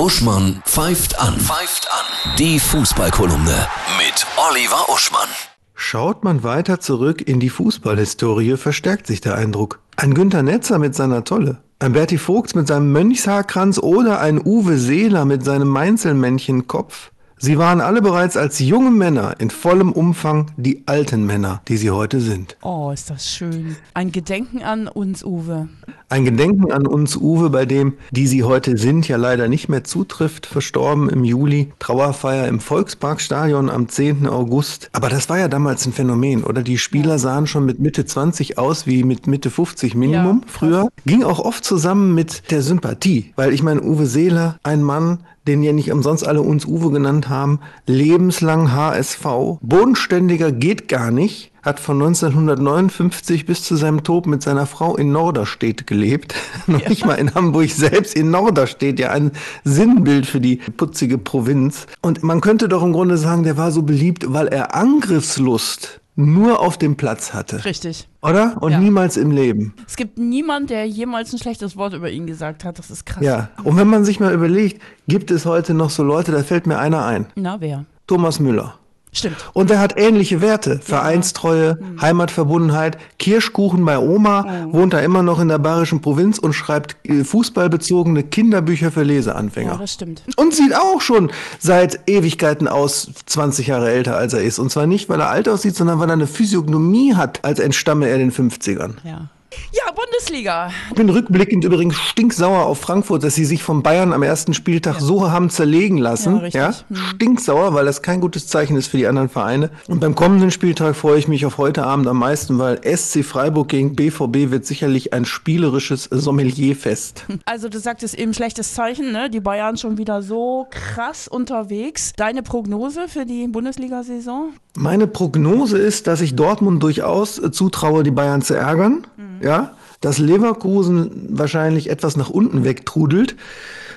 Uschmann pfeift an. Pfeift an. Die Fußballkolumne mit Oliver Uschmann. Schaut man weiter zurück in die Fußballhistorie, verstärkt sich der Eindruck. Ein Günter Netzer mit seiner Tolle, ein Berti Vogts mit seinem Mönchshaarkranz oder ein Uwe Seeler mit seinem Mainzelmännchenkopf. Sie waren alle bereits als junge Männer in vollem Umfang die alten Männer, die sie heute sind. Oh, ist das schön. Ein Gedenken an uns, Uwe. Ein Gedenken an uns, Uwe, bei dem, die sie heute sind, ja leider nicht mehr zutrifft, verstorben im Juli, Trauerfeier im Volksparkstadion am 10. August. Aber das war ja damals ein Phänomen, oder? Die Spieler sahen schon mit Mitte 20 aus wie mit Mitte 50 Minimum Ja, früher. Ging auch oft zusammen mit der Sympathie, weil ich meine, Uwe Seeler, ein Mann, den ja nicht umsonst alle uns Uwe genannt haben, lebenslang HSV, bodenständiger geht gar nicht, hat von 1959 bis zu seinem Tod mit seiner Frau in Norderstedt gelebt. Noch nicht mal in Hamburg selbst, in Norderstedt, ja ein Sinnbild für die putzige Provinz. Und man könnte doch im Grunde sagen, der war so beliebt, weil er Angriffslust nur auf dem Platz hatte. Richtig. Oder? Und Ja. niemals im Leben. Es gibt niemanden, der jemals ein schlechtes Wort über ihn gesagt hat. Das ist krass. Ja. Und wenn man sich mal überlegt, gibt es heute noch so Leute, da fällt mir einer ein. Na, wer? Thomas Müller. Stimmt. Und er hat ähnliche Werte. Vereinstreue, Heimatverbundenheit, Kirschkuchen bei Oma, wohnt da immer noch in der bayerischen Provinz und schreibt äh, fußballbezogene Kinderbücher für Ja, Leseanfänger. das stimmt. Und sieht auch schon seit Ewigkeiten aus, 20 Jahre älter als er ist. Und zwar nicht, weil er alt aussieht, sondern weil er eine Physiognomie hat, als entstamme er den 50ern. Ja. Ja, Bundesliga. Ich bin rückblickend übrigens stinksauer auf Frankfurt, dass sie sich von Bayern am ersten Spieltag so haben zerlegen lassen. Ja. Ja, Hm. Stinksauer, weil das kein gutes Zeichen ist für die anderen Vereine. Und beim kommenden Spieltag freue ich mich auf heute Abend am meisten, weil SC Freiburg gegen BVB wird sicherlich ein spielerisches Sommelierfest. Also du sagtest eben schlechtes Zeichen, ne? Die Bayern schon wieder so krass unterwegs. Deine Prognose für die Bundesliga-Saison? Meine Prognose ist, dass ich Dortmund durchaus zutraue, die Bayern zu ärgern. Ja, dass Leverkusen wahrscheinlich etwas nach unten wegtrudelt.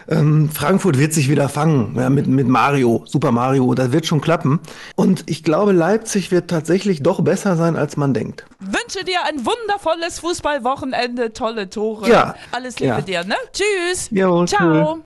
Ähm, Frankfurt wird sich wieder fangen ja, mit, mit Mario, Super Mario, das wird schon klappen. Und ich glaube, Leipzig wird tatsächlich doch besser sein, als man denkt. Wünsche dir ein wundervolles Fußballwochenende, tolle Tore. Ja. Alles Liebe Ja. dir, ne? Tschüss. Jo, Ciao.